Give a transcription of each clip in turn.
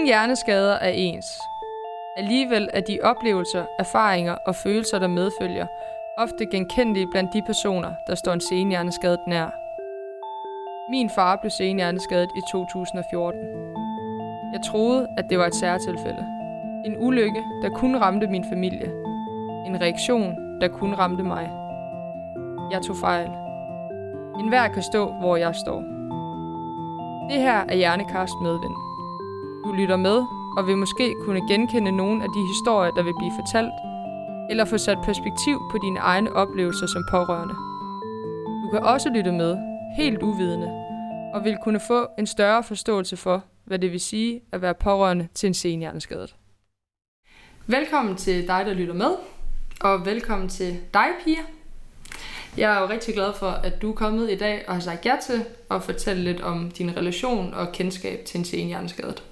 Ingen hjerneskader er ens. Alligevel er de oplevelser, erfaringer og følelser, der medfølger, ofte genkendelige blandt de personer, der står en senhjerneskadet nær. Min far blev senhjerneskadet i 2014. Jeg troede, at det var et særtilfælde. En ulykke, der kun ramte min familie. En reaktion, der kun ramte mig. Jeg tog fejl. En hver kan stå, hvor jeg står. Det her er Hjernekast Medvind. Du lytter med og vil måske kunne genkende nogle af de historier, der vil blive fortalt, eller få sat perspektiv på dine egne oplevelser som pårørende. Du kan også lytte med, helt uvidende, og vil kunne få en større forståelse for, hvad det vil sige at være pårørende til en senhjerneskadet. Velkommen til dig, der lytter med, og velkommen til dig, Pia. Jeg er jo rigtig glad for, at du er kommet i dag og har sagt ja til at fortælle lidt om din relation og kendskab til en senhjerneskadet.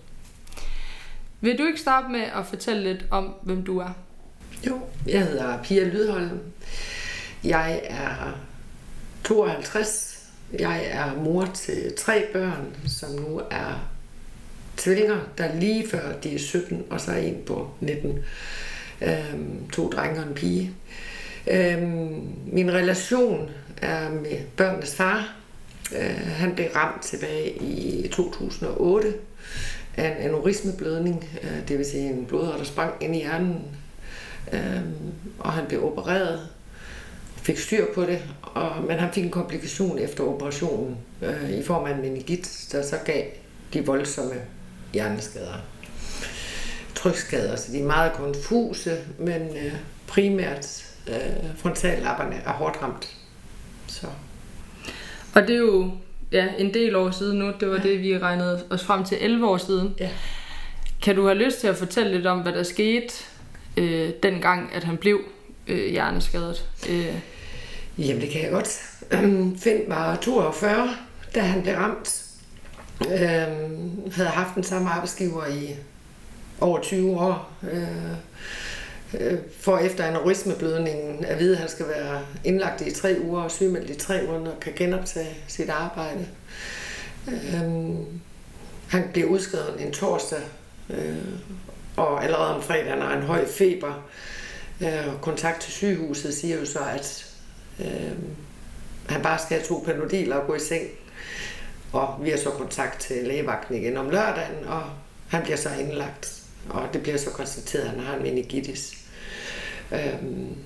Vil du ikke starte med at fortælle lidt om, hvem du er? Jo, jeg hedder Pia Lydholm. Jeg er 52. Jeg er mor til tre børn, som nu er tvillinger, der lige før de er 17, og så er en på 19. Øhm, to drenge og en pige. Øhm, min relation er med børnenes far. Øh, han blev ramt tilbage i 2008 af en aneurismeblødning, øh, det vil sige en blodår, der sprang ind i hjernen. Øh, og han blev opereret, fik styr på det, og, men han fik en komplikation efter operationen øh, i form af en meningit, der så gav de voldsomme hjerneskader. Trykskader, så de er meget konfuse, men øh, primært øh, frontallapperne er hårdt ramt. Så. Og det er jo ja, en del år siden nu. Det var ja. det, vi regnede os frem til 11 år siden. Ja. Kan du have lyst til at fortælle lidt om, hvad der skete øh, dengang, at han blev øh, hjerneskadet? Øh. Jamen, det kan jeg godt. Finn var 42, da han blev ramt. Øh, havde haft den samme arbejdsgiver i over 20 år. Øh, øh, efter aneurismeblødningen at vide, at han skal være indlagt i tre uger og sygemeldt i tre måneder og kan genoptage sit arbejde. Øhm, han bliver udskrevet en torsdag, øh, og allerede om fredagen har en høj feber. Øh, kontakt til sygehuset siger jo så, at øh, han bare skal have to panodiler og gå i seng. Og vi har så kontakt til lægevagten igen om lørdagen, og han bliver så indlagt. Og det bliver så konstateret, at han har en meningitis. Øhm,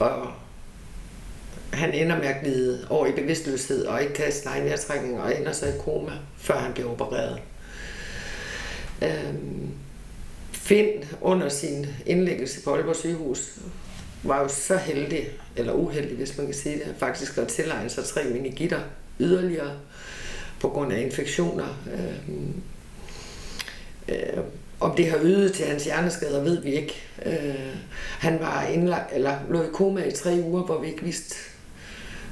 og han ender med at glide over i bevidstløshed og ikke kan sin egen og ender så i koma, før han bliver opereret. Øhm, Finn under sin indlæggelse på Aalborg sygehus var jo så heldig, eller uheldig, hvis man kan sige det, faktisk at tilegne sig tre meningitter yderligere på grund af infektioner. Øhm, øh, om det har ydet til hans hjerneskader, ved vi ikke. Øh, han var indlagt, eller lå i koma i tre uger, hvor vi ikke vidste,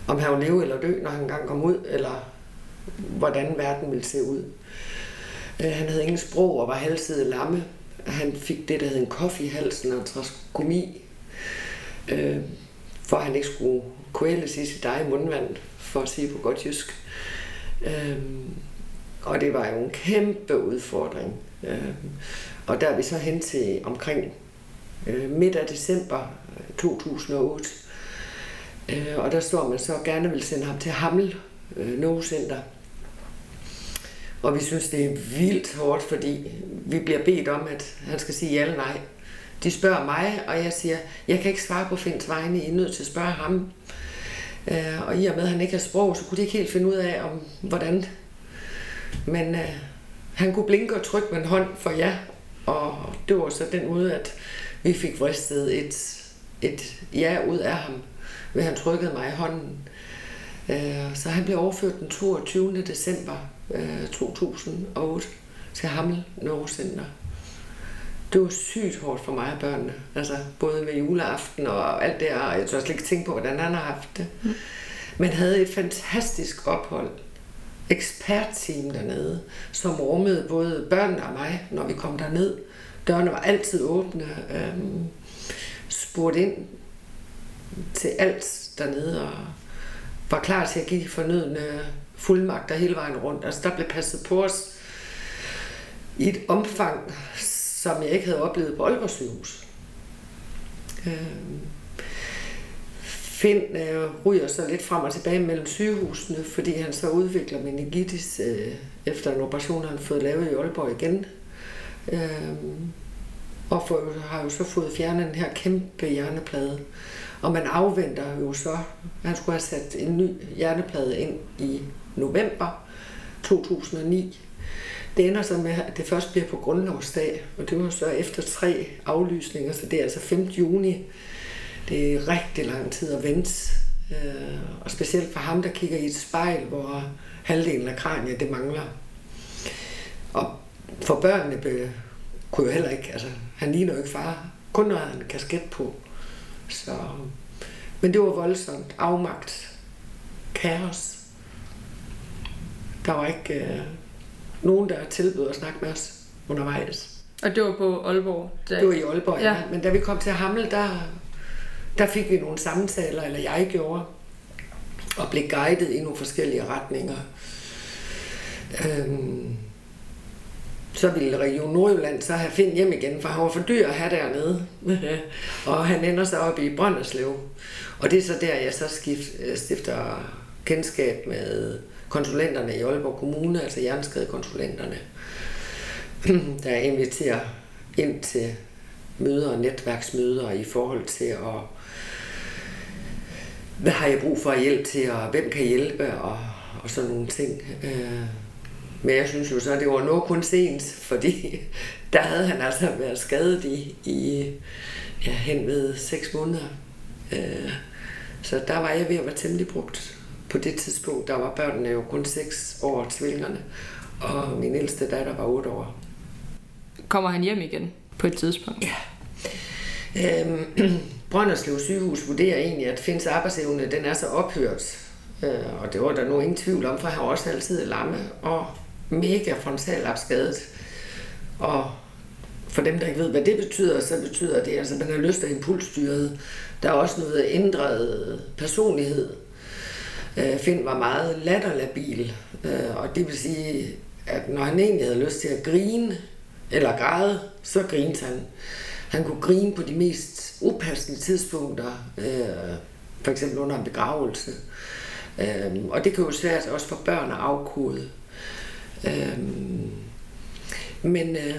om han ville leve eller dø, når han engang kom ud, eller hvordan verden ville se ud. Øh, han havde ingen sprog og var halvsidig lamme. Han fik det, der hed en koffe i halsen og traskomi, øh, for at han ikke skulle kvæles i sit eget mundvand, for at sige på godt jysk. Øh, og det var jo en kæmpe udfordring. Øh, og der er vi så hen til omkring øh, midt af december øh, 2008. Øh, og der står man så gerne vil sende ham til Hammel øh, Center. Og vi synes, det er vildt hårdt, fordi vi bliver bedt om, at han skal sige ja eller nej. De spørger mig, og jeg siger, jeg kan ikke svare på Finds vegne, I er nødt til at spørge ham. Øh, og i og med, at han ikke har sprog, så kunne de ikke helt finde ud af, om hvordan. Men øh, han kunne blinke og trykke med en hånd for ja, og det var så den måde, at vi fik vristet et, et ja ud af ham, ved han trykkede mig i hånden. Øh, så han blev overført den 22. december 2008 øh, til Hammel Neurocenter. Det var sygt hårdt for mig og børnene. Altså, både med juleaften og alt det her. Jeg tror slet ikke tænke på, hvordan han har haft det. Mm. Men havde et fantastisk ophold ekspertteam dernede, som rummede både børnene og mig, når vi kom derned. Dørene var altid åbne. Øhm, spurgte ind til alt dernede og var klar til at give de fornødne fuldmagter hele vejen rundt. Altså der blev passet på os i et omfang, som jeg ikke havde oplevet på Aalborg sygehus. Øhm, Finn øh, ryger så lidt frem og tilbage mellem sygehusene, fordi han så udvikler meningitis øh, efter en operation, han har fået lavet i Aalborg igen. Øh, og får, har jo så fået fjernet den her kæmpe hjerneplade. Og man afventer jo så, han skulle have sat en ny hjerneplade ind i november 2009. Det ender så med, at det først bliver på grundlovsdag, og det var så efter tre aflysninger, så det er altså 5. juni. Det er rigtig lang tid at vente, øh, og specielt for ham, der kigger i et spejl, hvor halvdelen af kraniet det mangler. Og for børnene blev, kunne jo heller ikke, altså han ligner jo ikke far, kun når han en kasket på. Så, men det var voldsomt. Afmagt. Kaos. Der var ikke øh, nogen, der tilbød at snakke med os undervejs. Og det var på Aalborg? Da... Det var i Aalborg, ja. ja. Men da vi kom til Hamel, der, der fik vi nogle samtaler, eller jeg gjorde, og blev guidet i nogle forskellige retninger. Øhm, så ville Region Nordjylland så have Finn hjem igen, for han var for dyr at have dernede. og han ender så op i Brønderslev. Og det er så der, jeg så skift, stifter kendskab med konsulenterne i Aalborg Kommune, altså hjerneskadekonsulenterne, der inviterer ind til møder og netværksmøder i forhold til at hvad har jeg brug for hjælp til, og hvem kan hjælpe, og, og sådan nogle ting. Øh, men jeg synes jo så, at det var noget kun sent, fordi der havde han altså været skadet i, i ja, hen ved seks måneder. Øh, så der var jeg ved at være temmelig brugt. På det tidspunkt, der var børnene jo kun 6 år, tvillingerne, og min ældste datter var 8 år. Kommer han hjem igen på et tidspunkt? Ja. Øhm, Brønderslev sygehus vurderer egentlig, at Finns arbejdsevne den er så ophørt. Øh, og det var der nu ingen tvivl om, for han var også altid lamme og mega frontalapskadet. Og for dem, der ikke ved, hvad det betyder, så betyder det, altså, at man har lyst af impulsstyret. Der er også noget ændret personlighed. Øh, Finn var meget latterlabil, øh, og det vil sige, at når han egentlig havde lyst til at grine eller græde, så grinte han. Han kunne grine på de mest upassende tidspunkter, øh, for eksempel under en begravelse. Øh, og det kan jo svært også for børn at afkode. Øh, men øh,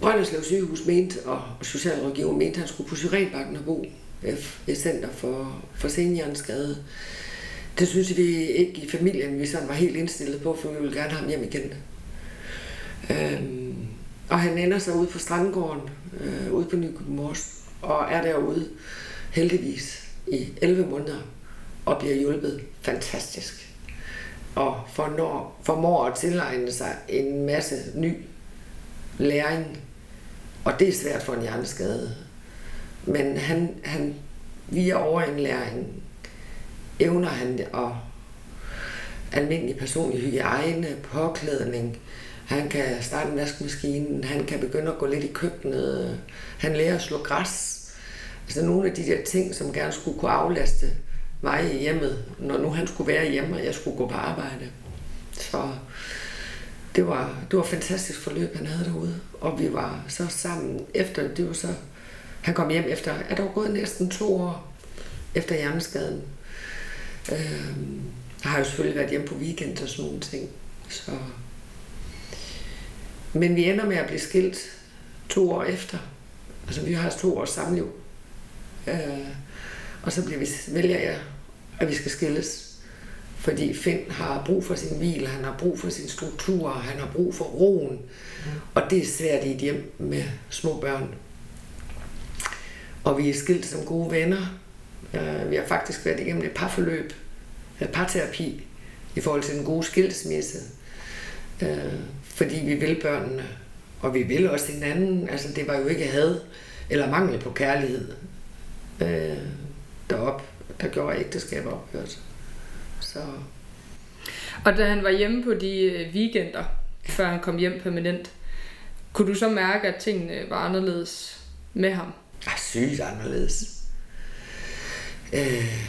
Brønderslev sygehus mente, og Socialrådgiver mente, at han skulle på Syrenbakken og bo øh, et center for, for seniorskade. Det synes vi ikke i familien, vi sådan var helt indstillet på, for vi ville gerne have ham hjem igen. Øhm, og han ender så ude på Strandgården, øh, ude på Nykøbing Mors, og er derude heldigvis i 11 måneder og bliver hjulpet fantastisk. Og fornår, formår at tilegne sig en masse ny læring, og det er svært for en hjerneskade. Men han, han via overindlæring evner han at almindelig personlig hygiejne, påklædning, han kan starte en vaskemaskine, han kan begynde at gå lidt i køkkenet, han lærer at slå græs. Altså nogle af de der ting, som gerne skulle kunne aflaste mig i hjemmet, når nu han skulle være hjemme, og jeg skulle gå på arbejde. Så det var, det var et fantastisk forløb, han havde derude. Og vi var så sammen efter, det var så, han kom hjem efter, at der var gået næsten to år efter hjerneskaden. Øh, jeg har jo selvfølgelig været hjemme på weekend og sådan nogle ting. Så men vi ender med at blive skilt to år efter. Altså vi har to års samliv. Øh, og så bliver vi, vælger jeg, at vi skal skilles. Fordi Finn har brug for sin hvil, han har brug for sin struktur, han har brug for roen. Mm. Og det er svært i et hjem med små børn. Og vi er skilt som gode venner. Øh, vi har faktisk været igennem et parforløb, et parterapi, i forhold til den gode skilsmisse. Øh, fordi vi vil børnene, og vi vil også hinanden. Altså, det var jo ikke had eller mangel på kærlighed øh, derop, der gjorde ægteskabet ophørt. Så. Og da han var hjemme på de øh, weekender, før han kom hjem permanent, kunne du så mærke, at tingene var anderledes med ham? Ja, sygt anderledes. Øh,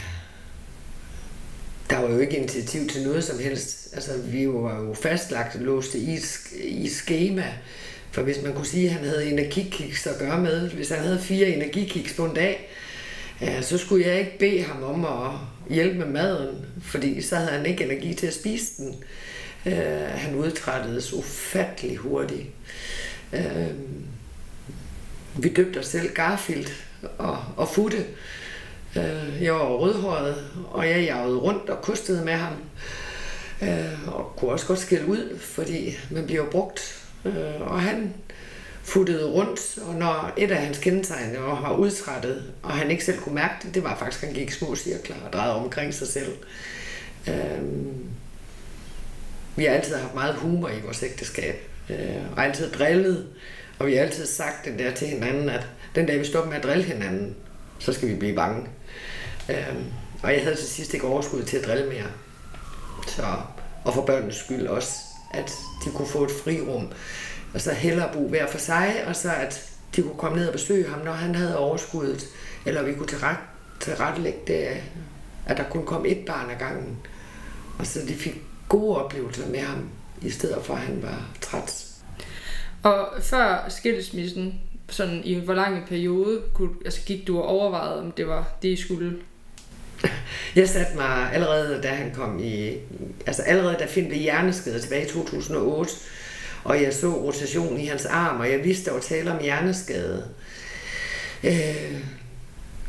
der var jo ikke initiativ til noget som helst. Altså, vi var jo fastlagt låste i, i schema. For hvis man kunne sige, at han havde energikiks at gøre med, hvis han havde fire energikiks på en dag, ja, så skulle jeg ikke bede ham om at hjælpe med maden, fordi så havde han ikke energi til at spise den. Uh, han udtrættedes ufattelig hurtigt. Uh, vi døbte os selv Garfield og, og Futte. Uh, jeg var rødhåret, og jeg jagede rundt og kostede med ham. Uh, og kunne også godt skille ud, fordi man bliver brugt. Uh, og han futtede rundt, og når et af hans kendetegn var udtrættet, og han ikke selv kunne mærke det, det var faktisk, at han gik små cirkler og drejede omkring sig selv. Uh, vi har altid haft meget humor i vores ægteskab, uh, og altid drillet, og vi har altid sagt den der til hinanden, at den dag vi stopper med at drille hinanden, så skal vi blive bange. Øhm, og jeg havde til sidst ikke overskud til at drille mere. Så, og for børnenes skyld også, at de kunne få et frirum. Og så hellere bo hver for sig, og så at de kunne komme ned og besøge ham, når han havde overskuddet. Eller vi kunne tilret, tilrettelægge det, at der kun kom et barn ad gangen. Og så de fik gode oplevelser med ham, i stedet for at han var træt. Og før skilsmissen, sådan i hvor lang en periode, kunne, altså gik du og overvejede, om det var det, I skulle? Jeg satte mig allerede, da han kom i... Altså allerede da Finn blev hjerneskade tilbage i 2008, og jeg så rotation i hans arm, og jeg vidste, der var tale om hjerneskade. Øh,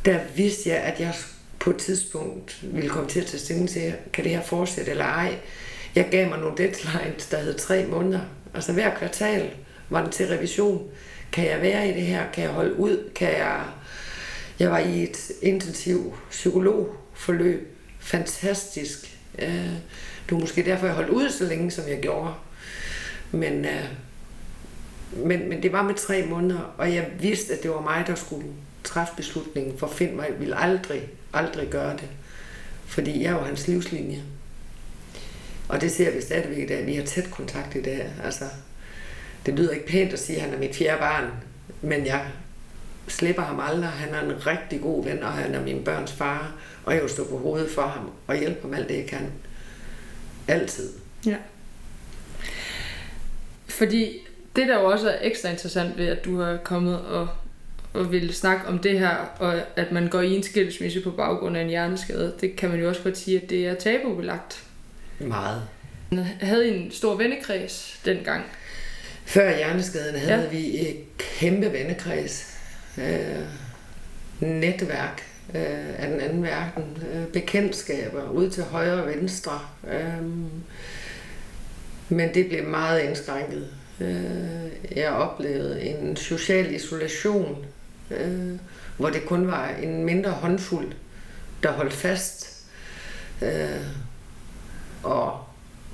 der vidste jeg, at jeg på et tidspunkt ville komme til at tage stilling til, kan det her fortsætte eller ej. Jeg gav mig nogle deadlines, der hed tre måneder. Altså hver kvartal var den til revision. Kan jeg være i det her? Kan jeg holde ud? Kan jeg... Jeg var i et intensivt psykologforløb. Fantastisk. Øh, det var måske derfor, jeg holdt ud så længe, som jeg gjorde. Men, øh, men, men det var med tre måneder, og jeg vidste, at det var mig, der skulle træffe beslutningen, for Finn mig ville aldrig, aldrig gøre det. Fordi jeg var hans livslinje. Og det ser vi stadigvæk i dag. Vi har tæt kontakt i dag. Altså, det lyder ikke pænt at sige, at han er mit fjerde barn, men jeg slipper ham aldrig. Han er en rigtig god ven, og han er min børns far, og jeg vil stå på hovedet for ham og hjælpe ham alt det, jeg kan. Altid. Ja. Fordi det, der jo også er ekstra interessant ved, at du har kommet og, og vil snakke om det her, og at man går i en skilsmisse på baggrund af en hjerneskade, det kan man jo også godt sige, at det er tabubelagt. Meget. Han havde en stor vennekreds dengang. Før hjerneskaden havde ja. vi et kæmpe vennekreds. Øh, netværk øh, af den anden verden. Øh, bekendtskaber ud til højre og venstre. Øh, men det blev meget indskrænket. Øh, jeg oplevede en social isolation, øh, hvor det kun var en mindre håndfuld, der holdt fast. Øh, og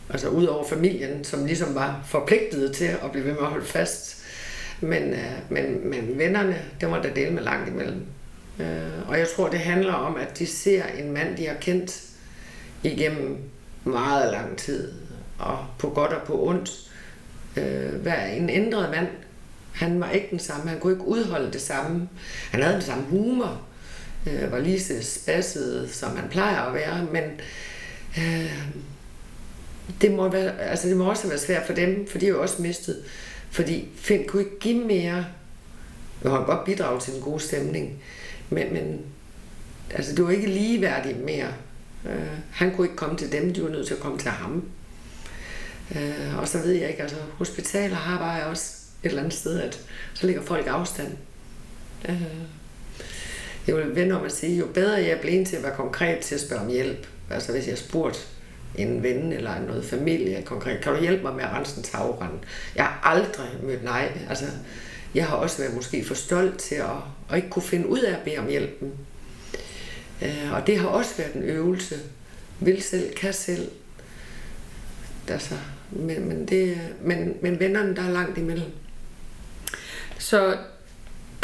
Altså ud over familien, som ligesom var forpligtet til at blive ved med at holde fast. Men, øh, men, men vennerne, det var der dele med langt imellem. Øh, og jeg tror, det handler om, at de ser en mand, de har kendt igennem meget lang tid, og på godt og på ondt, øh, være en ændret mand. Han var ikke den samme, han kunne ikke udholde det samme. Han havde den samme humor, øh, var lige så spasset, som han plejer at være, men øh, det må, være, altså det må også være svært for dem, for de har jo også mistet. Fordi Finn kunne ikke give mere. Nu har han godt bidrage til den gode stemning, men, men altså, det var ikke ligeværdigt mere. Uh, han kunne ikke komme til dem, de var nødt til at komme til ham. Uh, og så ved jeg ikke, altså hospitaler har bare også et eller andet sted, at så ligger folk afstand. Uh, jeg vil vende om at sige, jo bedre jeg blev til at være konkret til at spørge om hjælp, altså hvis jeg spurgte en ven eller noget familie konkret. Kan du hjælpe mig med at rense en tagrende? Jeg har aldrig mødt nej. Altså, jeg har også været måske for stolt til at, at ikke kunne finde ud af at bede om hjælpen. Øh, og det har også været en øvelse. Vil selv, kan selv. Altså, men, men, det, men, men vennerne, der er langt imellem. Så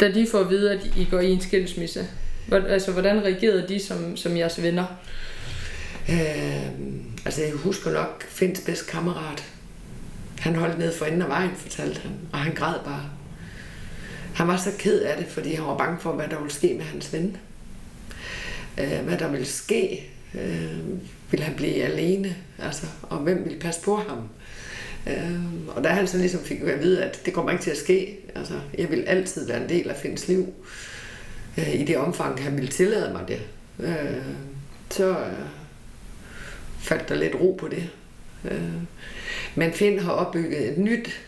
da de får at vide, at I går i en skilsmisse, altså, hvordan reagerede de som, som jeres venner? Øh, altså jeg husker nok Finds bedste kammerat. Han holdt ned for enden af vejen, fortalte han, og han græd bare. Han var så ked af det, fordi han var bange for, hvad der ville ske med hans ven. Øh, hvad der ville ske. Øh, vil han blive alene? Altså, og hvem vil passe på ham? Øh, og der han så ligesom fik at vide, at det kommer ikke til at ske. Altså, jeg vil altid være en del af Finns liv. Øh, I det omfang, han ville tillade mig det. Øh, så øh, faldt der lidt ro på det. Øh, men Finn har opbygget et nyt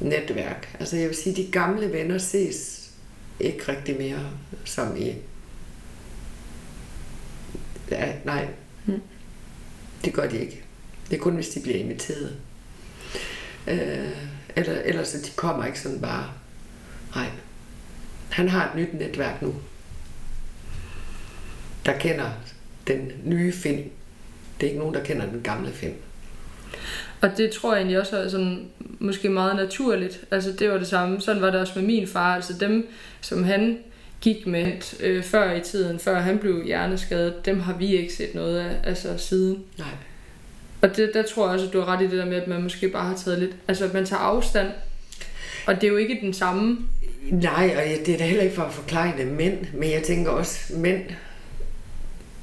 netværk. Altså jeg vil sige, de gamle venner ses ikke rigtig mere som i... Ja, nej, mm. det gør de ikke. Det er kun, hvis de bliver inviteret. Øh, eller, ellers de kommer ikke sådan bare. Nej. Han har et nyt netværk nu, der kender den nye Finn. Det er ikke nogen, der kender den gamle Finn. Og det tror jeg egentlig også er sådan, måske meget naturligt. Altså det var det samme. Sådan var det også med min far. Altså dem, som han gik med øh, før i tiden, før han blev hjerneskadet, dem har vi ikke set noget af altså siden. Nej. Og det, der tror jeg også, at du har ret i det der med, at man måske bare har taget lidt... Altså, man tager afstand, og det er jo ikke den samme... Nej, og det er da heller ikke for at forklare det mænd, men jeg tænker også, mænd,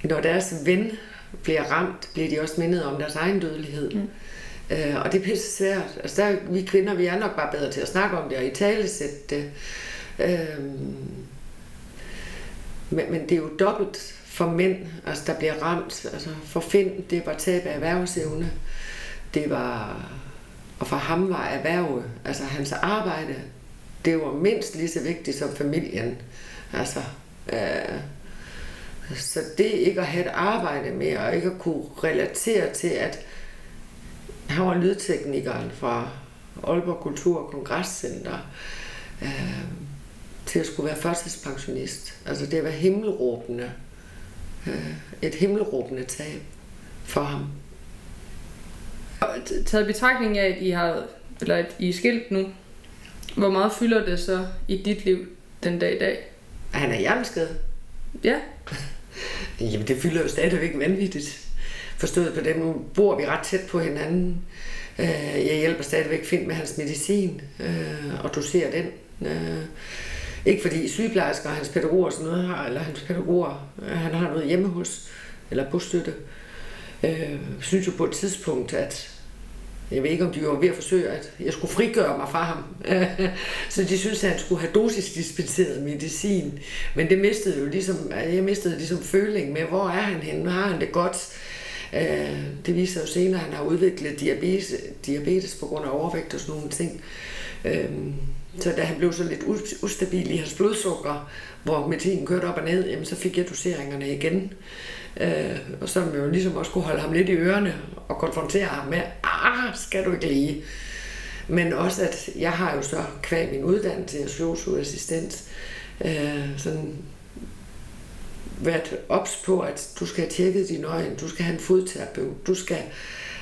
når deres ven bliver ramt, bliver de også mindet om deres egen dødelighed. Mm. Øh, og det er pisse svært. Altså, der, vi kvinder, vi er nok bare bedre til at snakke om det og i tale sætte det. Øh, men, men det er jo dobbelt for mænd, altså der bliver ramt. Altså for Finn, det var tab af erhvervsevne. Det var, og for ham var erhvervet, altså hans arbejde, det var mindst lige så vigtigt som familien. Altså, øh, så det ikke at have et arbejde med, og ikke at kunne relatere til, at han var lydteknikeren fra Aalborg Kultur- og Kongresscenter, øh, til at skulle være førtidspensionist. Altså det var himmelråbende øh, et himmelråbende tab for ham. Og taget betragtning af, at I har eller at I er skilt nu, hvor meget fylder det så i dit liv den dag i dag? Han er hjerneskadet. Ja. Jamen, det fylder jo stadigvæk vanvittigt. Forstået på den, nu bor vi ret tæt på hinanden. Øh, jeg hjælper stadigvæk Finn med hans medicin, øh, og doserer den. Øh, ikke fordi sygeplejersker og hans pædagoger og sådan noget har, eller hans pædagoger, han har noget hjemme hos, eller bostøtte. Øh, synes jo på et tidspunkt, at jeg ved ikke, om de var ved at forsøge, at jeg skulle frigøre mig fra ham. så de synes, at han skulle have dosisdispenseret medicin. Men det mistede jo ligesom, jeg mistede ligesom føling med, hvor er han henne? Har han det godt? Øh, det viser jo senere, at han har udviklet diabetes, diabetes på grund af overvægt og sådan nogle ting. Øh, så da han blev så lidt ustabil i hans blodsukker, hvor medicinen kørte op og ned, jamen, så fik jeg doseringerne igen. Øh, og så jo ligesom også kunne holde ham lidt i ørerne og konfrontere ham med, ah, skal du ikke lige? Men også, at jeg har jo så kvæg min uddannelse af socioassistent, øh, sådan været ops på, at du skal have tjekket dine øjne, du skal have en fodterapeut, du skal,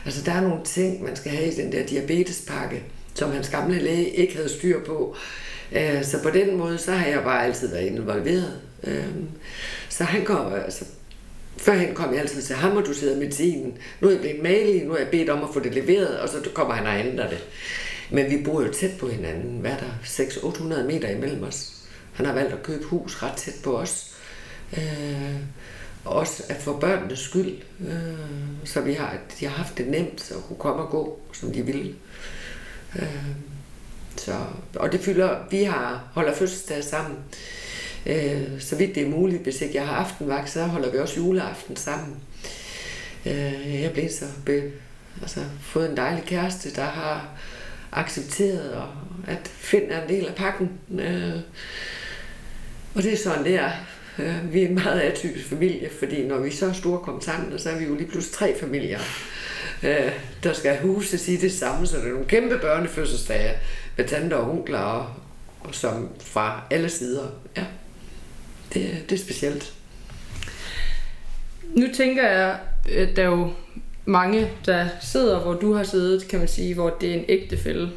altså der er nogle ting, man skal have i den der diabetespakke, som hans gamle læge ikke havde styr på. Øh, så på den måde, så har jeg bare altid været involveret. Øh, så han går, altså, Førhen kom jeg altid til ham, og du sidder medicinen. Nu er jeg blevet malig, nu er jeg bedt om at få det leveret, og så kommer han og ændrer det. Men vi bor jo tæt på hinanden. Hvad er der? 600-800 meter imellem os. Han har valgt at købe hus ret tæt på os. Øh, også at for børnenes skyld. Øh, så vi har, de har haft det nemt at kunne komme og gå, som de ville. Øh, så, og det fylder, vi har holder fødselsdag sammen. Øh, øh, så vidt det er muligt, hvis ikke jeg har aftenvagt, så holder vi også juleaften sammen. Øh, jeg blev så be, altså, fået en dejlig kæreste, der har accepteret, og at finde en del af pakken. Øh, og det er sådan, det er. Øh, vi er en meget atypisk familie, fordi når vi så store kom sammen, så er vi jo lige pludselig tre familier øh, der skal huses i det samme, så det er nogle kæmpe børnefødselsdage med tanter og onkler, og, og som fra alle sider. Ja, det, det er specielt. Nu tænker jeg, at der er jo mange, der sidder, hvor du har siddet, kan man sige, hvor det er en ægtefælde.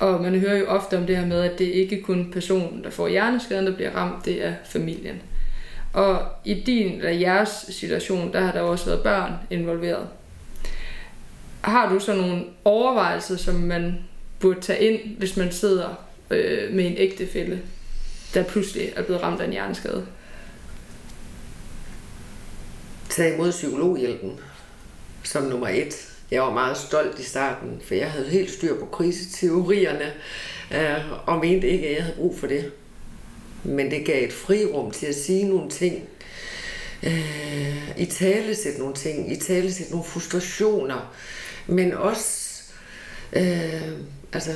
Og man hører jo ofte om det her med, at det ikke kun personen, der får hjerneskaden, der bliver ramt, det er familien. Og i din eller jeres situation, der har der også været børn involveret. Har du så nogle overvejelser, som man burde tage ind, hvis man sidder øh, med en ægtefælde, der pludselig er blevet ramt af en hjerneskade? Tag imod psykologhjælpen som nummer et. Jeg var meget stolt i starten, for jeg havde helt styr på kriseteorierne, øh, og mente ikke, at jeg havde brug for det. Men det gav et frirum til at sige nogle ting, øh, i tale sætte nogle ting, i tale sætte nogle frustrationer, men også, øh, altså,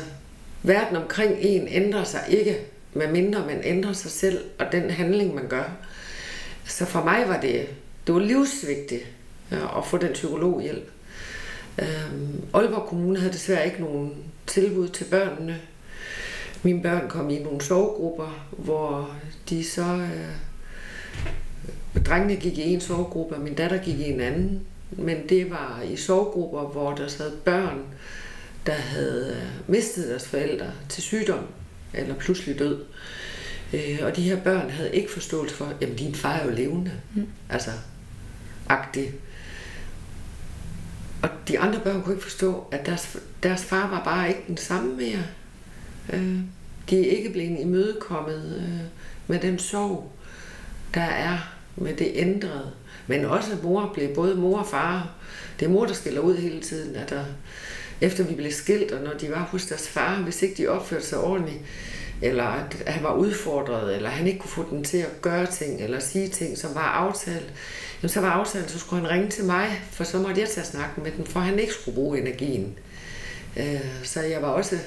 verden omkring en ændrer sig ikke, medmindre man ændrer sig selv og den handling, man gør. Så for mig var det, det var livsvigtigt ja, at få den psykologhjælp. Øhm, Aalborg Kommune havde desværre ikke nogen tilbud til børnene. Mine børn kom i nogle sovegrupper, hvor de så... Øh, drengene gik i en sovegruppe, og min datter gik i en anden. Men det var i sovegrupper, hvor der sad børn, der havde øh, mistet deres forældre til sygdom eller pludselig død. Øh, og de her børn havde ikke forståelse for, at din far er jo levende. Mm. Altså, agtig. Og de andre børn kunne ikke forstå, at deres, deres far var bare ikke den samme mere. Øh, de er ikke blevet imødekommet øh, med den sorg, der er med det ændrede. Men også at mor blev både mor og far. Det er mor, der skiller ud hele tiden. At der, efter vi blev skilt, og når de var hos deres far, hvis ikke de opførte sig ordentligt, eller at han var udfordret, eller han ikke kunne få den til at gøre ting, eller sige ting, som var aftalt, jamen så var aftalt, så skulle han ringe til mig, for så måtte jeg tage snakken med den, for han ikke skulle bruge energien. Øh, så jeg var også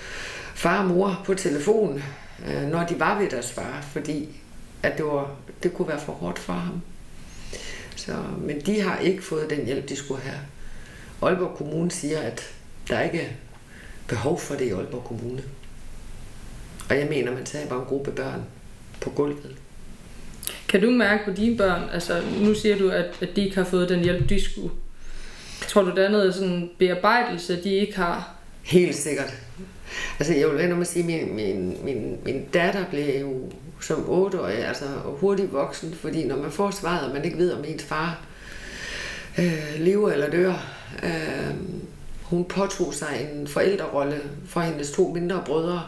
far og mor på telefon, øh, når de var ved deres far, fordi at det, var, det kunne være for hårdt for ham. Så, men de har ikke fået den hjælp, de skulle have. Aalborg Kommune siger, at der ikke er behov for det i Aalborg Kommune. Og jeg mener, man tager bare en gruppe børn på gulvet. Kan du mærke på dine børn, altså nu siger du, at, at de ikke har fået den hjælp, de skulle. Tror du, der er noget sådan bearbejdelse, de ikke har? Helt sikkert. Altså jeg vil vende om at sige, at min, min, min, min datter blev jo som 8-årig altså hurtigt voksen, fordi når man får svaret, og man ikke ved, om ens far øh, lever eller dør, øh, hun påtog sig en forældrerolle for hendes to mindre brødre,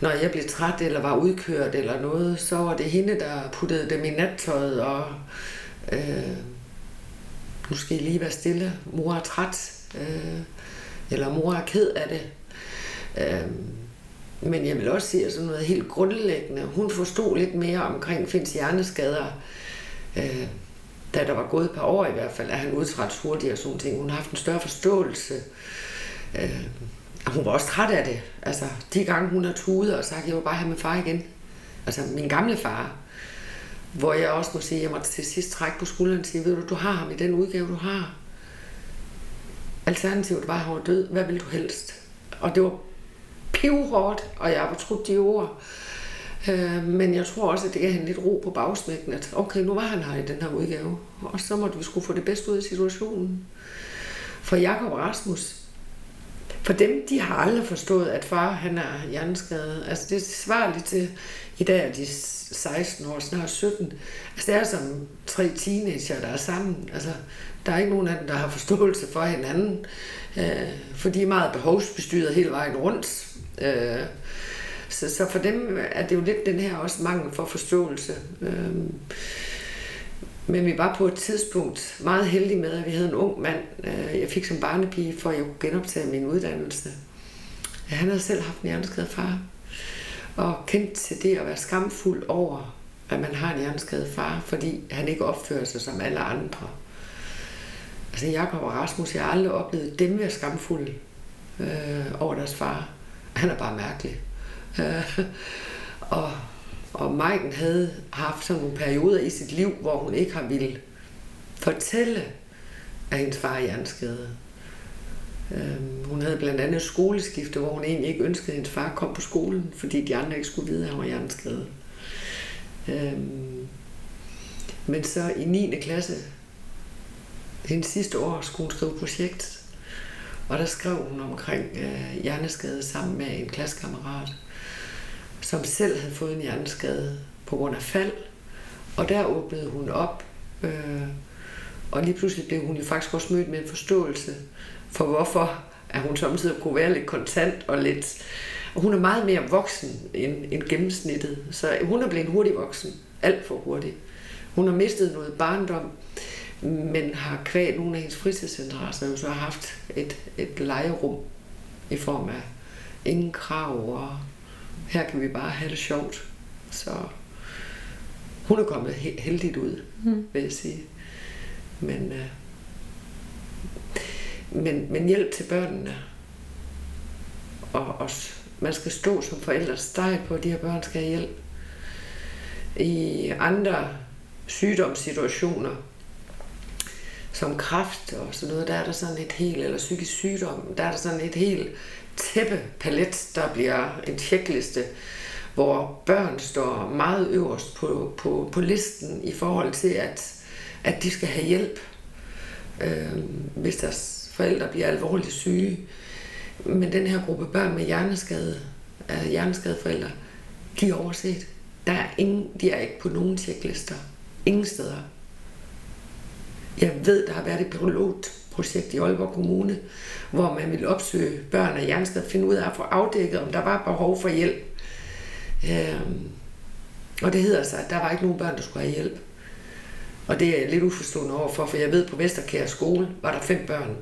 når jeg blev træt eller var udkørt eller noget, så var det hende, der puttede dem i nattøjet og øh, nu skal I lige være stille, mor er træt, øh, eller mor er ked af det. Øh, men jeg vil også sige, at sådan noget helt grundlæggende, hun forstod lidt mere omkring Finds hjerneskader, øh, da der var gået et par år i hvert fald, at han udtrædte hurtigt og sådan ting. Hun har haft en større forståelse. Øh, og hun var også træt af det. Altså, de gange hun har tudet og sagt, jeg vil bare have min far igen. Altså, min gamle far. Hvor jeg også må sige, at jeg måtte til sidst trække på skulderen og sige, ved du, du har ham i den udgave, du har. Alternativet var, at han var død. Hvad vil du helst? Og det var pivhårdt, og jeg har fortrudt de ord. Øh, men jeg tror også, at det gav hende lidt ro på bagsmækken, at okay, nu var han her i den her udgave, og så måtte vi skulle få det bedste ud af situationen. For Jakob Rasmus, for dem, de har aldrig forstået, at far han er hjerneskadet. Altså det svarer lidt til, i dag er de 16 år, snart 17. Altså det er som tre teenager, der er sammen. Altså der er ikke nogen af dem, der har forståelse for hinanden. Øh, for de er meget behovsbestyret hele vejen rundt. Øh, så, så for dem er det jo lidt den her også mangel for forståelse. Øhm, men vi var på et tidspunkt meget heldige med, at vi havde en ung mand, øh, jeg fik som barnepige, for at jeg kunne genoptage min uddannelse. Han havde selv haft en hjerneskade far, og kendt til det at være skamfuld over, at man har en hjerneskade far, fordi han ikke opfører sig som alle andre. Altså Jakob og Rasmus, jeg har aldrig oplevet dem være skamfulde øh, over deres far. Han er bare mærkelig. Øh, og, og Maiken havde haft sådan nogle perioder i sit liv, hvor hun ikke har ville fortælle, at hendes far er hjerneskadet. Øh, hun havde blandt andet skoleskifte, hvor hun egentlig ikke ønskede, at hendes far kom på skolen, fordi de andre ikke skulle vide, at han var hjerneskadet. Øh, men så i 9. klasse, hendes sidste år, skulle hun skrive projekt, og der skrev hun omkring øh, hjerneskade sammen med en klassekammerat, som selv havde fået en hjerneskade på grund af fald. Og der åbnede hun op, øh, og lige pludselig blev hun jo faktisk også mødt med en forståelse for hvorfor at hun samtidig kunne være lidt kontant og lidt... Og hun er meget mere voksen end, end gennemsnittet, så hun er blevet hurtig voksen. Alt for hurtig. Hun har mistet noget barndom, men har kvæg nogle af hendes fritidsinteresser jo så har haft et, et legerum i form af ingen krav, og her kan vi bare have det sjovt. Så hun er kommet heldigt ud, mm. vil jeg sige. Men, øh, men, men hjælp til børnene. Og også, man skal stå som forældre steg på, at de her børn skal have hjælp. I andre sygdomssituationer, som kraft og sådan noget, der er der sådan et helt, eller psykisk sygdom, der er der sådan et helt tæppepalet, der bliver en tjekliste, hvor børn står meget øverst på, på, på listen i forhold til, at, at de skal have hjælp, øh, hvis deres forældre bliver alvorligt syge. Men den her gruppe børn med hjerneskade, øh, hjerneskadeforældre, de er overset. Der er ingen, de er ikke på nogen tjeklister. Ingen steder. Jeg ved, der har været et pilotprojekt i Aalborg Kommune, hvor man ville opsøge børn af hjerneskade, finde ud af at få afdækket, om der var behov for hjælp. Øhm, og det hedder sig, at der var ikke nogen børn, der skulle have hjælp. Og det er jeg lidt uforstående overfor, for jeg ved, på Vesterkær skole var der fem børn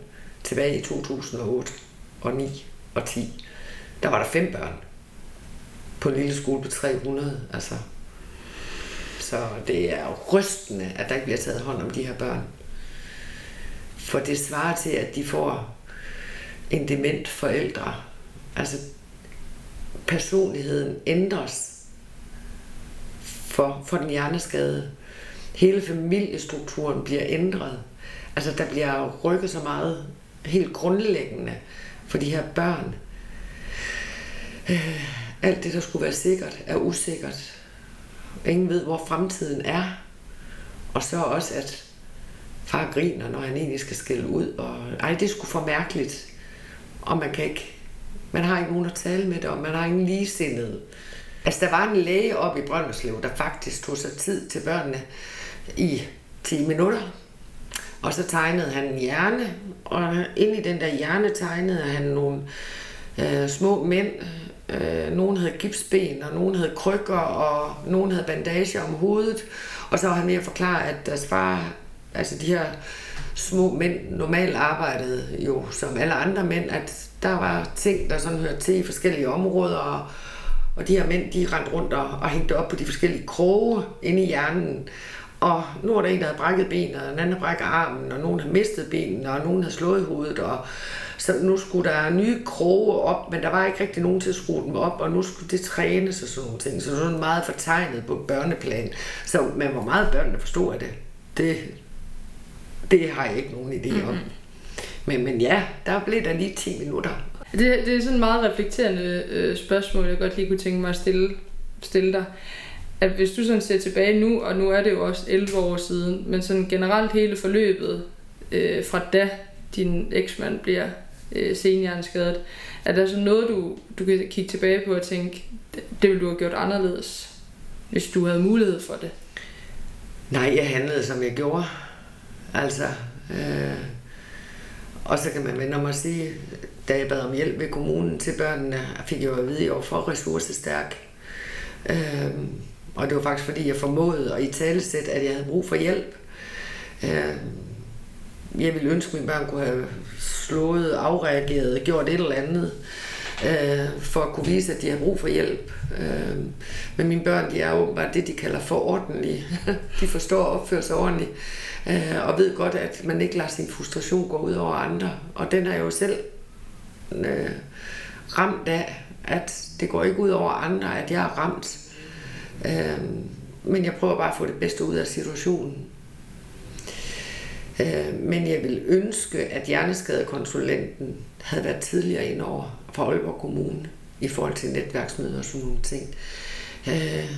tilbage i 2008 og 9 og 10. Der var der fem børn på en lille skole på 300. Altså. Så det er rystende, at der ikke bliver taget hånd om de her børn. For det svarer til, at de får en dement forældre. Altså, personligheden ændres for, for den hjerneskade. Hele familiestrukturen bliver ændret. Altså, der bliver rykket så meget helt grundlæggende for de her børn. Øh, alt det, der skulle være sikkert, er usikkert. Ingen ved, hvor fremtiden er. Og så også, at far griner, når han egentlig skal skille ud. Og, ej, det skulle for mærkeligt. Og man kan ikke, man har ikke nogen at tale med det, og man har ingen ligesindede. Altså, der var en læge oppe i Brønderslev, der faktisk tog sig tid til børnene i 10 minutter. Og så tegnede han en hjerne, og ind i den der hjerne tegnede han nogle øh, små mænd. Øh, nogen havde gipsben, og nogen havde krykker, og nogen havde bandager om hovedet. Og så var han ved at forklare, at deres far altså de her små mænd normalt arbejdede jo som alle andre mænd, at der var ting, der sådan hørte til i forskellige områder, og, og de her mænd, de rendte rundt og, og hængte op på de forskellige kroge inde i hjernen. Og nu var der en, der havde brækket benet, og en anden brækket armen, og nogen havde mistet benene, og nogen havde slået hovedet, og så nu skulle der nye kroge op, men der var ikke rigtig nogen til at skrue dem op, og nu skulle det trænes og sådan nogle ting. Så det var sådan meget fortegnet på børneplan. Så man var meget børn, der forstod af det. Det, det har jeg ikke nogen idé om. Mm-hmm. Men, men ja, der blev der lige 10 minutter. Det, det er sådan et meget reflekterende øh, spørgsmål, jeg godt lige kunne tænke mig at stille, stille dig. At hvis du sådan ser tilbage nu, og nu er det jo også 11 år siden, men sådan generelt hele forløbet øh, fra da din eksmand bliver øh, senhjerneskadet, er der så noget, du, du kan kigge tilbage på og tænke, det, det ville du have gjort anderledes, hvis du havde mulighed for det? Nej, jeg handlede som jeg gjorde. Altså, øh, og så kan man vende om at sige, da jeg bad om hjælp ved kommunen til børnene, fik jeg jo at vide, at jeg var for ressourcestærk. Øh, og det var faktisk fordi, jeg formåede at i talesæt, at jeg havde brug for hjælp. Øh, jeg ville ønske, at mine børn kunne have slået, afreageret, gjort et eller andet, øh, for at kunne vise, at de har brug for hjælp. Øh, men mine børn, de er åbenbart det, de kalder for ordentlige. de forstår at opføre sig ordentligt øh, og ved godt, at man ikke lader sin frustration gå ud over andre. Og den er jo selv øh, ramt af, at det går ikke ud over andre, at jeg er ramt. Øh, men jeg prøver bare at få det bedste ud af situationen. Øh, men jeg vil ønske, at hjerneskadekonsulenten havde været tidligere ind over for Aalborg Kommune i forhold til netværksmøder og sådan nogle ting. Øh,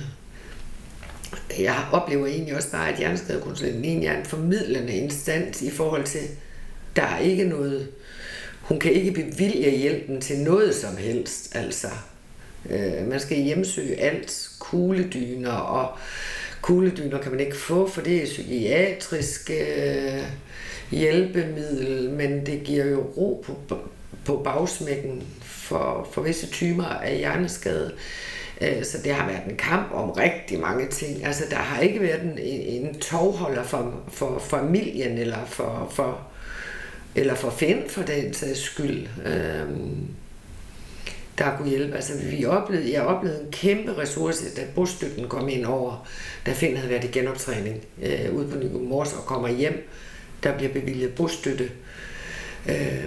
jeg oplever egentlig også bare, at hjerneskadekonsulenten egentlig er en formidlende instans i forhold til, der er ikke noget, hun kan ikke bevilge hjælpen til noget som helst, altså. Øh, man skal hjemsøge alt, kugledyner, og kugledyner kan man ikke få, for det er psykiatrisk øh, hjælpemiddel, men det giver jo ro på, på bagsmækken for, for visse typer af hjerneskade. Øh, Øh, så det har været en kamp om rigtig mange ting. Altså, der har ikke været en, en tovholder for, for familien, eller for, for, eller for Finn for den sags skyld, øhm, der kunne hjælpe. Altså, vi oplevede, jeg oplevede en kæmpe ressource, da bostøtten kom ind over, da Finn havde været i genoptræning øh, ude på Nykøbing og kommer hjem. Der bliver bevilget bostøtte. Øh,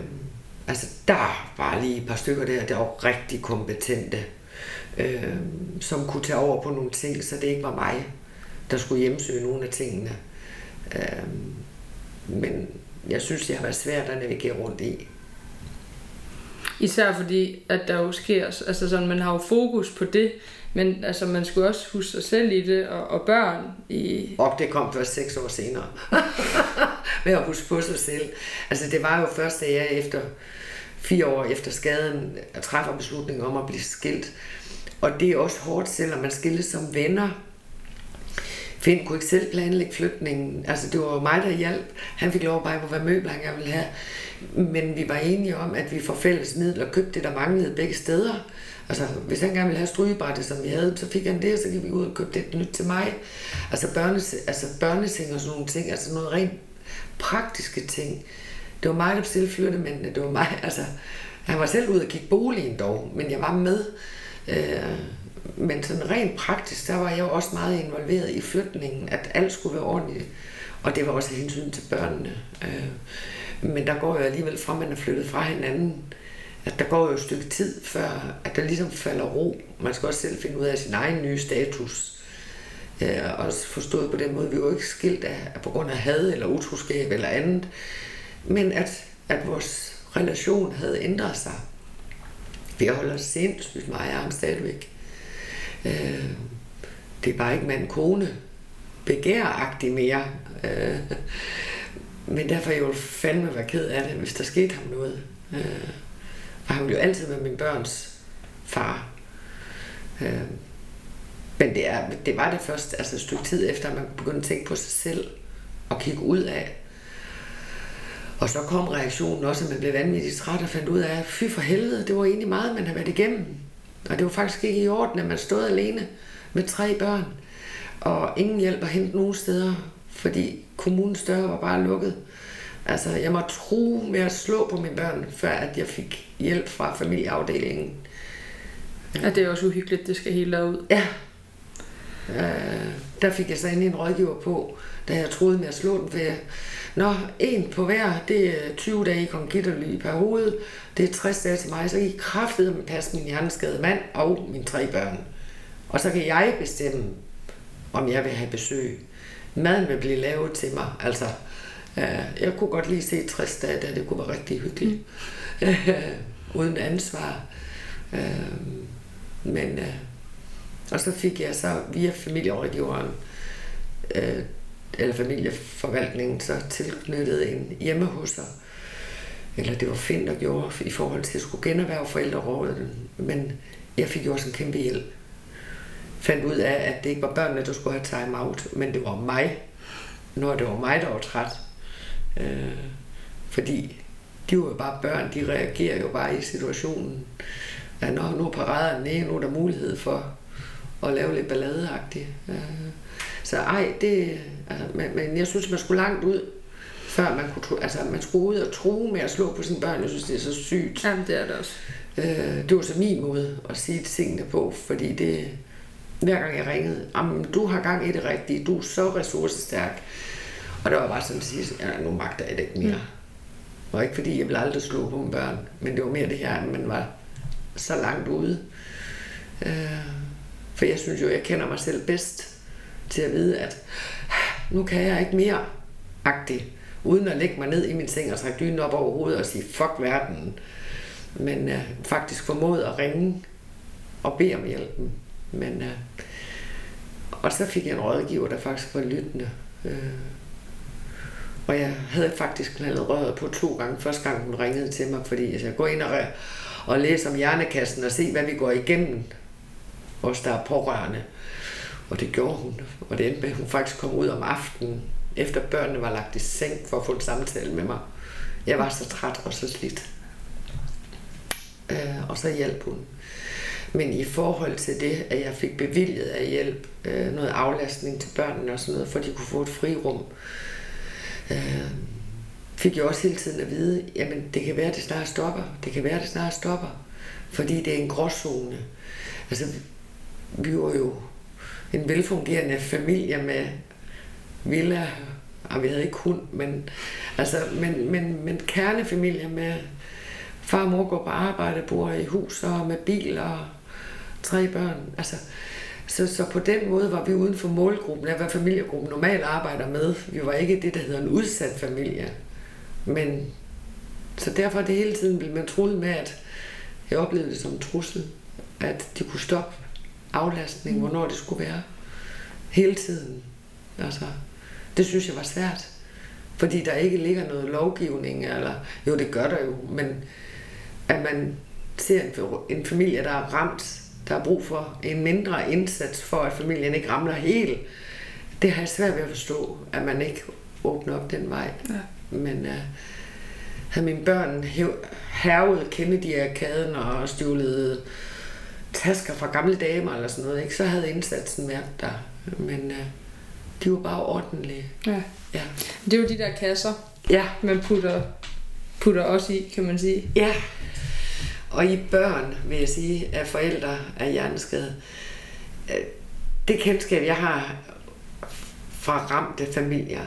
altså, der var lige et par stykker der, der var rigtig kompetente øh, som kunne tage over på nogle ting, så det ikke var mig, der skulle hjemsøge nogle af tingene. Øh, men jeg synes, det har været svært at navigere rundt i. Især fordi, at der jo sker, altså sådan, man har jo fokus på det, men altså, man skulle også huske sig selv i det, og, og børn i... Og det kom først seks år senere. Med at huske på sig selv. Altså, det var jo først, da jeg efter fire år efter skaden træffer beslutningen om at blive skilt, og det er også hårdt, selvom man skilles som venner. Finn kunne ikke selv planlægge flytningen. Altså, det var mig, der hjalp. Han fik lov at bare på, hvad møbler han ville have. Men vi var enige om, at vi for fælles midler købte det, der manglede begge steder. Altså, hvis han gerne ville have strygebrættet, som vi havde, så fik han det, og så gik vi ud og købte et nyt til mig. Altså, børnes, altså børneseng og sådan nogle ting, altså noget rent praktiske ting. Det var mig, der bestilte flyttemændene, det var mig, altså, han var selv ude og kigge boligen dog, men jeg var med. Øh, men sådan rent praktisk, der var jeg jo også meget involveret i flytningen, at alt skulle være ordentligt. Og det var også hensyn til børnene. Øh, men der går jo alligevel fra, man er flyttet fra hinanden, at der går jo et stykke tid, før at der ligesom falder ro. Man skal også selv finde ud af sin egen nye status. Øh, og forstået på den måde, vi er jo ikke skilt af, på grund af had eller utroskab eller andet, men at, at vores relation havde ændret sig. Vi holder sindssygt meget af ham stadigvæk. Øh, det er bare ikke mand-kone begæragtig mere. Øh, men derfor er jeg jo fandme være ked af det, hvis der skete ham noget. Øh, og han ville jo altid være min børns far. Øh, men det, er, det var det først altså et stykke tid efter, at man begyndte at tænke på sig selv og kigge ud af, og så kom reaktionen også, at man blev vanvittigt træt og fandt ud af, fy for helvede, det var egentlig meget, man havde været igennem. Og det var faktisk ikke i orden, at man stod alene med tre børn, og ingen hjælp at hente nogen steder, fordi kommunens døre var bare lukket. Altså, jeg må tro med at slå på mine børn, før at jeg fik hjælp fra familieafdelingen. Ja, det er også uhyggeligt, det skal hele derud. Ja. Øh, der fik jeg så endelig en rådgiver på, da jeg troede med at slå den, for jeg, Nå, en på hver, det er 20 dage i kongitterly per hoved, det er 60 dage til mig, så kan I kraftedeme med passe min hjerneskade mand og mine tre børn. Og så kan jeg bestemme, om jeg vil have besøg. Maden vil blive lavet til mig, altså øh, jeg kunne godt lige se 60 dage, da det kunne være rigtig hyggeligt. Mm. Uden ansvar. Øh, men, øh, og så fik jeg så via familierådgiveren øh, eller familieforvaltningen så tilknyttede en hjemme hos sig. Eller det var Finn, der gjorde i forhold til at skulle generhverve forældrerådet. Men jeg fik jo også en kæmpe hjælp. Fandt ud af, at det ikke var børnene, der skulle have time out, men det var mig, når det var mig, der var træt. Øh, fordi de var jo bare børn, de reagerer jo bare i situationen. Ja, når nu er paraderne nede, nu er der mulighed for at lave lidt balladeagtigt. Øh, så ej, det, altså, men, men jeg synes, man skulle langt ud, før man kunne, altså man skulle ud og tro med at slå på sine børn. Jeg synes, det er så sygt. Jamen, det er det også. Øh, det var så min måde at sige tingene på, fordi det, hver gang jeg ringede, jamen, du har gang i det rigtige, du er så ressourcestærk. Og det var bare sådan at sige, ja, nu magter jeg det ikke mere. Mm. Og ikke fordi jeg ville aldrig slå på mine børn, men det var mere det her, at man var så langt ude. Øh, for jeg synes jo, jeg kender mig selv bedst til at vide, at nu kan jeg ikke mere agtigt, uden at lægge mig ned i min seng og trække dynen op over hovedet og sige, fuck verden. Men øh, faktisk formåede at ringe og bede om hjælpen. Men, øh, og så fik jeg en rådgiver, der faktisk var lyttende. Øh, og jeg havde faktisk knaldet røret på to gange. Første gang hun ringede til mig, fordi jeg går ind og, og læser om hjernekassen og se, hvad vi går igennem. Os, der er pårørende. Og det gjorde hun. Og det endte med, at hun faktisk kom ud om aftenen, efter børnene var lagt i seng for at få en samtale med mig. Jeg var så træt og så slidt. Øh, og så hjalp hun. Men i forhold til det, at jeg fik bevilget af hjælp, øh, noget aflastning til børnene og sådan noget, for de kunne få et frirum, øh, fik jeg også hele tiden at vide, jamen det kan være, at det snart stopper. Det kan være, at det snart stopper. Fordi det er en gråzone. Altså, vi var jo en velfungerende familie med villa, og vi havde ikke hund, men, altså, men, men, men kernefamilie med far og mor går på arbejde, bor i hus og med bil og tre børn. Altså, så, så på den måde var vi uden for målgruppen af, hvad familiegruppen normalt arbejder med. Vi var ikke det, der hedder en udsat familie. Men så derfor er det hele tiden blevet man troet med, at jeg oplevede det som en trussel, at de kunne stoppe aflastning, mm. hvornår det skulle være. Hele tiden. Altså, det synes jeg var svært. Fordi der ikke ligger noget lovgivning, eller jo, det gør der jo, men at man ser en, en familie, der er ramt, der har brug for en mindre indsats for, at familien ikke ramler helt, det har jeg svært ved at forstå, at man ikke åbner op den vej. Ja. Men uh, havde mine børn hervet Kennedy-arkaden og stjålet tasker fra gamle damer eller sådan noget, ikke? så havde indsatsen været der. Men uh, de var bare ordentlige. Ja. ja. Det er jo de der kasser, ja. man putter, putter også i, kan man sige. Ja. Og i børn, vil jeg sige, af forældre af hjerneskade. Øh, det kendskab, jeg har fra ramte familier,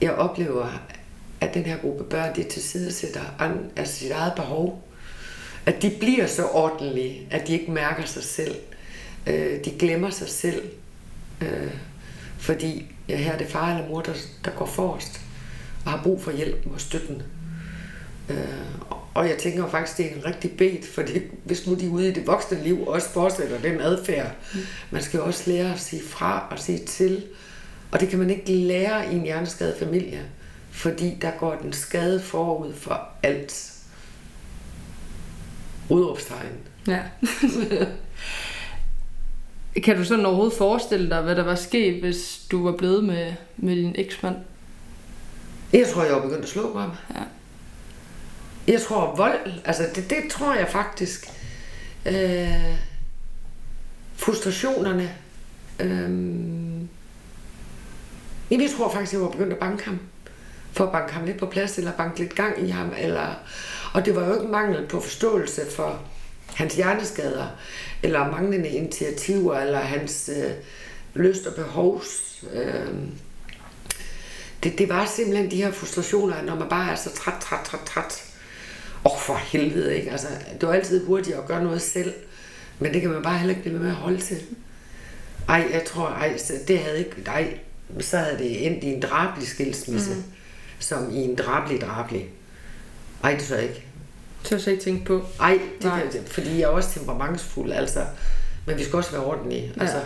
jeg oplever, at den her gruppe børn, de tilsidesætter altså sit eget behov. At de bliver så ordentlige, at de ikke mærker sig selv. Øh, de glemmer sig selv. Øh, fordi ja, her er det far eller mor, der, der går forrest og har brug for hjælp og støtten. Øh, og jeg tænker faktisk, det er en rigtig bed, fordi hvis nu de ude i det voksne liv også fortsætter den adfærd, mm. man skal også lære at sige fra og sige til. Og det kan man ikke lære i en hjerneskadet familie, fordi der går den skade forud for alt. Udråbstegn. Ja. kan du sådan overhovedet forestille dig, hvad der var sket, hvis du var blevet med, med din eksmand? Jeg tror, jeg var begyndt at slå på ham. Ja. Jeg tror vold, altså det, det tror jeg faktisk. Øh, frustrationerne. Øh, jeg tror faktisk, jeg var begyndt at banke ham. For at banke ham lidt på plads, eller banke lidt gang i ham. Eller, og det var jo ikke mangel på forståelse for hans hjerneskader, eller manglende initiativer, eller hans øh, lyst og behovs. Øh, det, det var simpelthen de her frustrationer, når man bare er så træt, træt, træt, træt Åh, oh, for helvede, ikke? Altså, det var altid hurtigt at gøre noget selv, men det kan man bare heller ikke blive med at holde til. Ej, jeg tror, ej, det havde ikke, ej, så havde det endt i en drabelig skilsmisse, mm. som i en drabelig drabelig. Ej, det så jeg ikke. Det har jeg ikke tænkt på. Ej, det Nej. kan, fordi jeg er også temperamentsfuld, altså. Men vi skal også være ordentlige. Ja. Altså,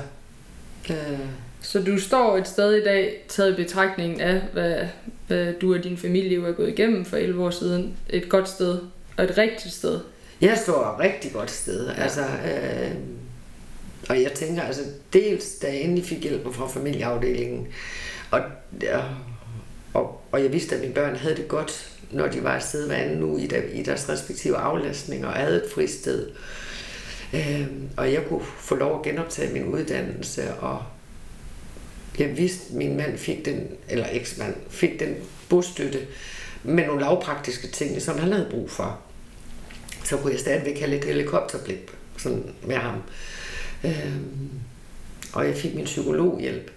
øh, så du står et sted i dag, taget i betragtningen af, hvad, hvad du og din familie er gået igennem for 11 år siden. Et godt sted, og et rigtigt sted. Jeg står et rigtig godt sted. Ja. Altså, øh, og jeg tænker, altså dels da jeg endelig fik hjælp fra familieafdelingen, og, og, og jeg vidste, at mine børn havde det godt, når de var afsted hver anden uge i, der, i deres respektive aflastning og havde et fristed. Øh, og jeg kunne få lov at genoptage min uddannelse og jeg vidste, at min mand fik den, eller eksmand fik den bostøtte med nogle lavpraktiske ting, som han havde brug for. Så kunne jeg stadigvæk have lidt helikopterblik sådan med ham. Øh, og jeg fik min psykologhjælp.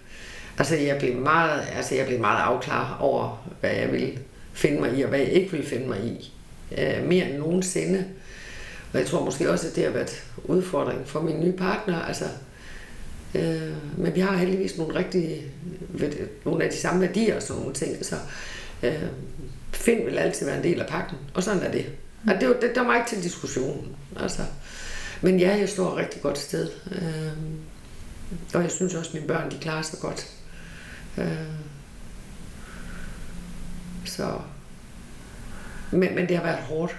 Altså jeg blev meget, altså jeg blev meget afklaret over, hvad jeg ville finde mig i, og hvad jeg ikke ville finde mig i. Øh, mere end nogensinde. Og jeg tror måske også, at det har været udfordring for min nye partner. Altså, Øh, men vi har heldigvis nogle rigtig, nogle af de samme værdier og sådan nogle ting, så øh, Finn vil altid være en del af pakken, og sådan er det. Og det, det der var ikke til diskussion. Altså. Men ja, jeg står et rigtig godt sted. Øh, og jeg synes også, at mine børn de klarer sig godt. Øh, så. Men, men det har været hårdt.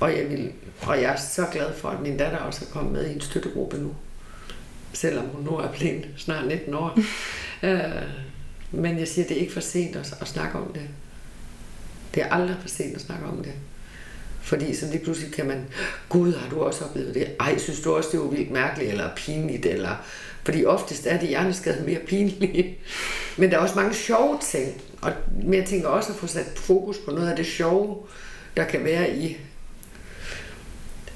Og jeg, vil, og jeg er så glad for, at min datter også er kommet med i en støttegruppe nu selvom hun nu er blevet snart 19 år. øh, men jeg siger, det er ikke for sent at, at snakke om det. Det er aldrig for sent at snakke om det. Fordi så lige pludselig kan man, gud, har du også oplevet det? Ej, synes du også, det var vildt mærkeligt eller pinligt? Eller, fordi oftest er det hjerneskade mere pinlige. Men der er også mange sjove ting. Og men jeg tænker også at få sat fokus på noget af det sjove, der kan være i...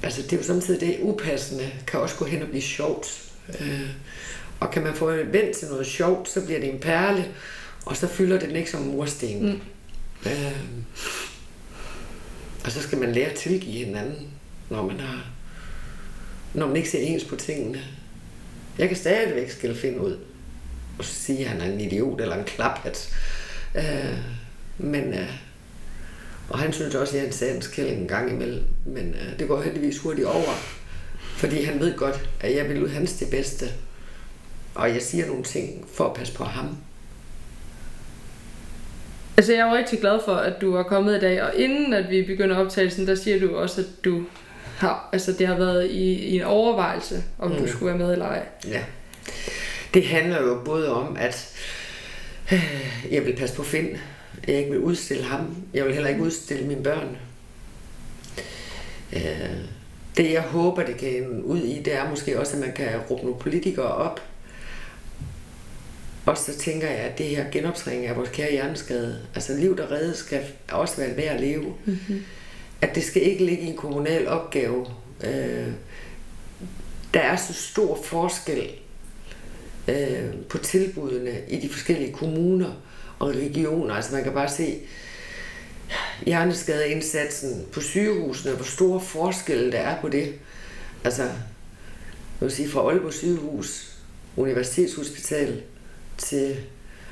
Altså det er jo samtidig det upassende, kan også gå hen og blive sjovt. Øh, og kan man få vendt til noget sjovt, så bliver det en perle, og så fylder den ikke som mursten. Mm. Øh, og så skal man lære at tilgive hinanden, når man har når man ikke ser ens på tingene. Jeg kan stadigvæk skille finde ud og sige, at han er en idiot eller en klaphat. Øh, men, øh, og han synes også, at jeg er en sandskælling en gang imellem. Men øh, det går heldigvis hurtigt over. Fordi han ved godt, at jeg vil ud hans det bedste. Og jeg siger nogle ting for at passe på ham. Altså, jeg er jo rigtig glad for, at du var kommet i dag, og inden at vi begynder optagelsen, der siger du også, at du har, altså det har været i, i en overvejelse, om mm. du skulle være med eller ej. Ja. Det handler jo både om, at jeg vil passe på Finn. Jeg ikke vil udstille ham. Jeg vil heller ikke udstille mine børn. Øh, det jeg håber, det kan ud i, det er måske også, at man kan råbe nogle politikere op, og så tænker jeg, at det her genoptræning af vores kære hjerneskade, altså liv, der reddes, skal også være værd at leve. Mm-hmm. At det skal ikke ligge i en kommunal opgave. Øh, der er så stor forskel øh, på tilbudene i de forskellige kommuner og regioner. Altså man kan bare se hjerneskadeindsatsen på sygehusene, hvor store forskelle der er på det. Altså, jeg vil sige fra Aalborg sygehus, Universitetshospital, til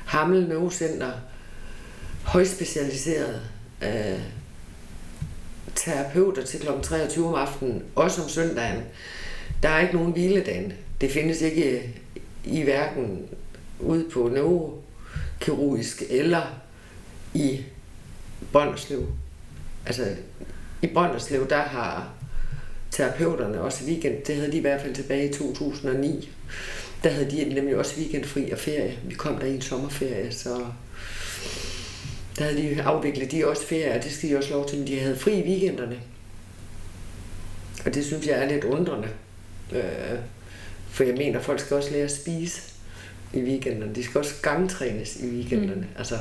Hammel Neurocenter, højspecialiserede øh, terapeuter til kl. 23 om aftenen, også om søndagen. Der er ikke nogen hviledag. Det findes ikke i hverken ude på neurokirurgisk eller i Brønderslev. Altså, i Brønderslev, der har terapeuterne også weekend. Det havde de i hvert fald tilbage i 2009 der havde de nemlig også weekendfri og ferie. Vi kom der i en sommerferie, så der havde de afviklet de også ferie, og det skal de også lov til, men de havde fri i weekenderne. Og det synes jeg er lidt undrende. Øh, for jeg mener, folk skal også lære at spise i weekenderne. De skal også gangtrænes i weekenderne. Mm. Altså,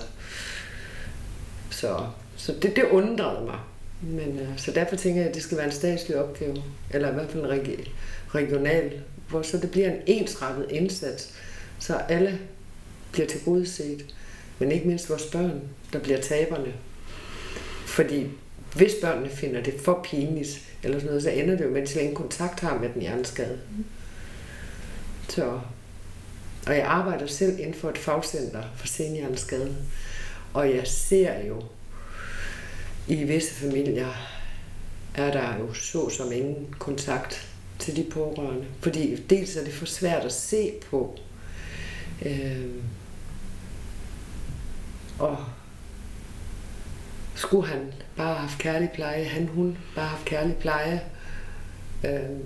så så det, det undrede mig. Men, øh, så derfor tænker jeg, at det skal være en statslig opgave, eller i hvert fald en regi- regional hvor så det bliver en ensrettet indsats, så alle bliver til godset, men ikke mindst vores børn, der bliver taberne. Fordi hvis børnene finder det for pinligt, eller sådan noget, så ender det jo med, at de ingen kontakt har med den hjerneskade. Så, og jeg arbejder selv inden for et fagcenter for senhjerneskade, og jeg ser jo i visse familier, er der jo så som ingen kontakt til de pårørende. Fordi dels er det for svært at se på. Øh, og skulle han bare have haft kærlig pleje, han, hun bare have haft kærlig pleje. Øh,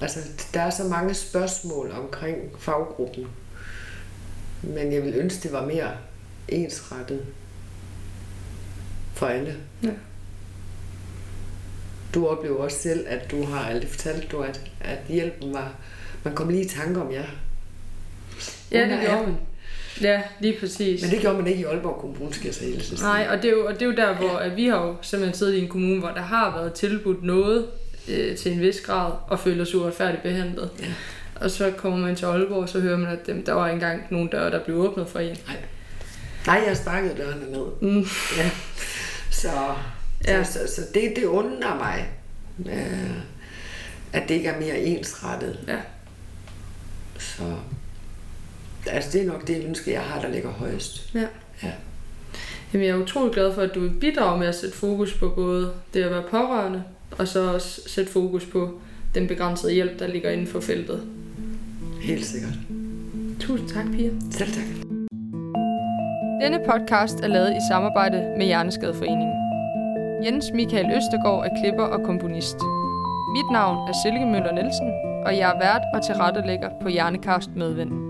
altså, der er så mange spørgsmål omkring faggruppen. Men jeg vil ønske, det var mere ensrettet for alle. Ja du oplever også selv, at du har aldrig fortalt du, at, at hjælpen var... Man kom lige i tanke om jer. Ja, det gjorde man. Ja, lige præcis. Men det gjorde man ikke i Aalborg Kommune, skal jeg så hele Nej, og det, er jo, og det er jo der, hvor ja. at vi har jo simpelthen siddet i en kommune, hvor der har været tilbudt noget øh, til en vis grad, og føler sig uretfærdigt behandlet. Ja. Og så kommer man til Aalborg, og så hører man, at dem, der var engang nogle døre, der blev åbnet for en. Nej, Nej jeg sparkede dørene ned. Mm. Ja. Så Ja. Så, så, så det, det undrer mig, øh, at det ikke er mere ensrettet. Ja. Så altså, det er nok det ønske, jeg har, der ligger højst. Ja. ja. Jamen, jeg er utrolig glad for, at du bidrager med at sætte fokus på både det at være pårørende, og så også sætte fokus på den begrænsede hjælp, der ligger inden for feltet. Helt sikkert. Tusind tak, Pia. Selv tak. Denne podcast er lavet i samarbejde med Hjerneskadeforeningen. Jens Michael Østergaard er klipper og komponist. Mit navn er Silke Møller Nielsen, og jeg er vært og tilrettelægger på Hjernekast Medvind.